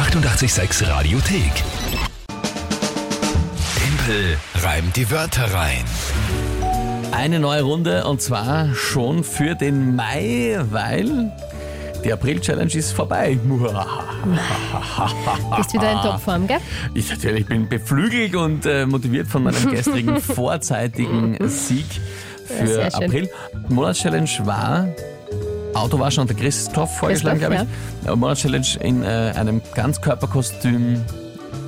886 Radiothek. Tempel reimt die Wörter rein. Eine neue Runde und zwar schon für den Mai, weil die April-Challenge ist vorbei. Bist wieder in Topform, gell? Ich natürlich bin beflügelt und äh, motiviert von meinem gestrigen vorzeitigen Sieg für schön. April. Monatschallenge war Autowaschen und der Christoph vorgeschlagen, glaube ich. Ja. Monatschallenge in äh, einem Ganzkörperkostüm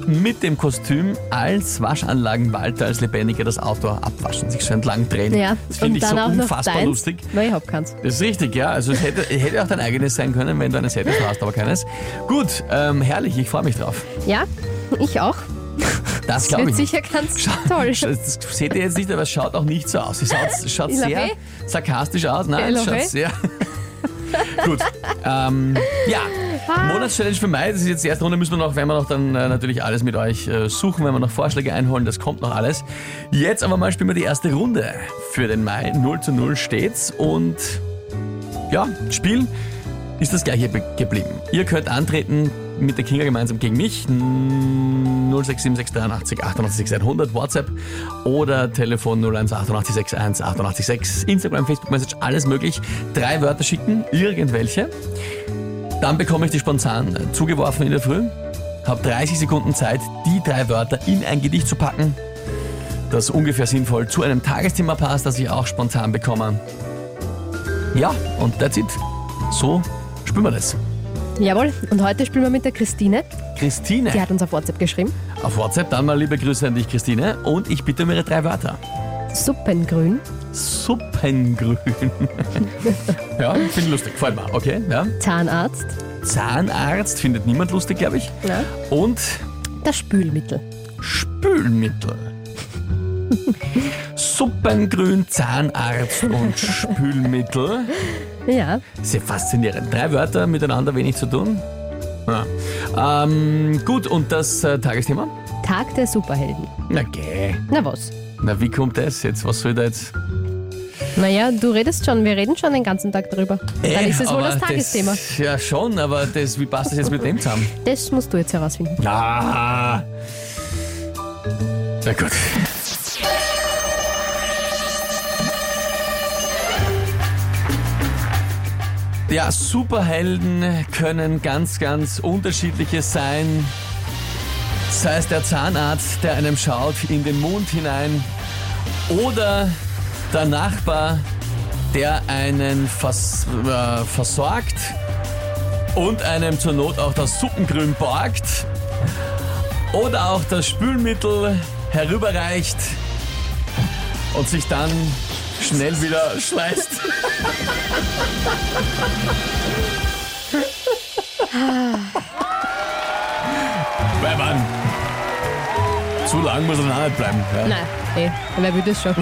mit dem Kostüm als Waschanlagenwalter, als Lebendiger das Auto abwaschen, sich so entlang drehen. Ja, das finde ich so unfassbar deins, lustig. Weil ich hab keins. Das ist richtig, ja. Also es hätte, hätte auch dein eigenes sein können, wenn du eines hättest, du hast aber keines. Gut, ähm, herrlich, ich freue mich drauf. Ja, ich auch. Das Das glaube wird ich. sicher ganz toll. Das seht ihr jetzt nicht, aber es schaut auch nicht so aus. Es schaut, schaut sehr sarkastisch aus. Nein, es schaut sehr. Gut. Ähm, ja, Ah. Monatschallenge für Mai. Das ist jetzt die erste Runde. Müssen wir noch, wenn wir noch dann äh, natürlich alles mit euch äh, suchen, wenn wir noch Vorschläge einholen. Das kommt noch alles. Jetzt aber mal spielen wir die erste Runde für den Mai. 0 zu 0 steht's. Und ja, Spiel ist das gleiche be- geblieben. Ihr könnt antreten mit der Kinga gemeinsam gegen mich. 067683 88 100 WhatsApp oder Telefon 0188 61 886 Instagram, Facebook Message, alles möglich. Drei Wörter schicken, irgendwelche. Dann bekomme ich die spontan zugeworfen in der Früh. Habe 30 Sekunden Zeit, die drei Wörter in ein Gedicht zu packen, das ungefähr sinnvoll zu einem Tagesthema passt, das ich auch spontan bekomme. Ja, und that's it. So spielen wir das. Jawohl. Und heute spielen wir mit der Christine. Christine Die hat uns auf WhatsApp geschrieben. auf WhatsApp, dann mal liebe Grüße an dich, Christine. Und ich bitte um ihre drei Wörter. Suppengrün, Suppengrün. ja, finde lustig, gefällt mir. Okay, ja. Zahnarzt, Zahnarzt findet niemand lustig, glaube ich. ja. Und das Spülmittel. Spülmittel. Suppengrün, Zahnarzt und Spülmittel. Ja, Sehr faszinierend. Drei Wörter miteinander wenig zu tun. Ja. Ähm, gut, und das äh, Tagesthema? Tag der Superhelden. Na geh. Na was? Na, wie kommt das jetzt? Was soll da jetzt? Naja, du redest schon, wir reden schon den ganzen Tag darüber. Dann Äh, ist es wohl das Tagesthema. Das, ja, schon, aber das, wie passt das jetzt mit dem zusammen? Das musst du jetzt herausfinden. Na. Na gut. Ja, Superhelden können ganz, ganz unterschiedliches sein. Sei es der Zahnarzt, der einem schaut in den Mund hinein, oder der Nachbar, der einen vers äh, versorgt und einem zur Not auch das Suppengrün borgt oder auch das Spülmittel herüberreicht und sich dann schnell wieder schmeißt. Weil man zu lang muss er dann auch nicht bleiben. Ja. Nein, eh, wer will das schon?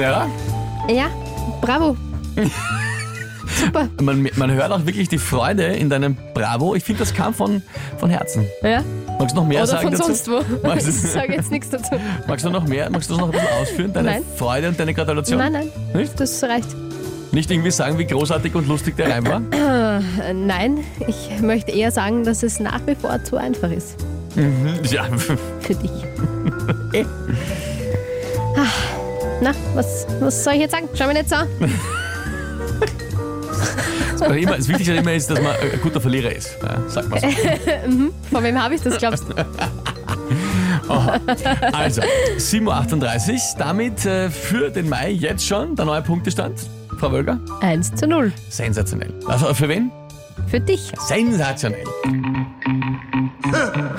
ja. Ja, bravo. Super. Man, man hört auch wirklich die Freude in deinem Bravo. Ich finde, das kam von, von Herzen. Ja. Magst du noch mehr Oder sagen von dazu? sonst wo. Magst du- Ich sage jetzt nichts dazu. Magst du noch mehr? Magst du das noch ein bisschen ausführen? Deine Nein. Freude und deine Gratulation? Nein, nein, Nicht? das reicht. Nicht irgendwie sagen, wie großartig und lustig der Reim war? Äh, Nein, ich möchte eher sagen, dass es nach wie vor zu einfach ist. ja. Für dich. Ah, Na, was, was soll ich jetzt sagen? Schau mich nicht so an. Immer, das Wichtigste immer ist, dass man ein guter Verlierer ist. Ja, sagt man so. Von wem habe ich das, glaubst du? Also, 7.38 Uhr. Damit äh, für den Mai jetzt schon der neue Punktestand. Frau Wölger, 1 zu 0. sensationell. Also für wen? Für dich. Sensationell.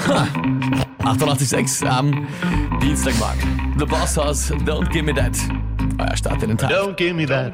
Ha. 88,6 am Dienstagmorgen. The Boss House, Don't Give Me That. Euer Start in den Tag. Don't give me that.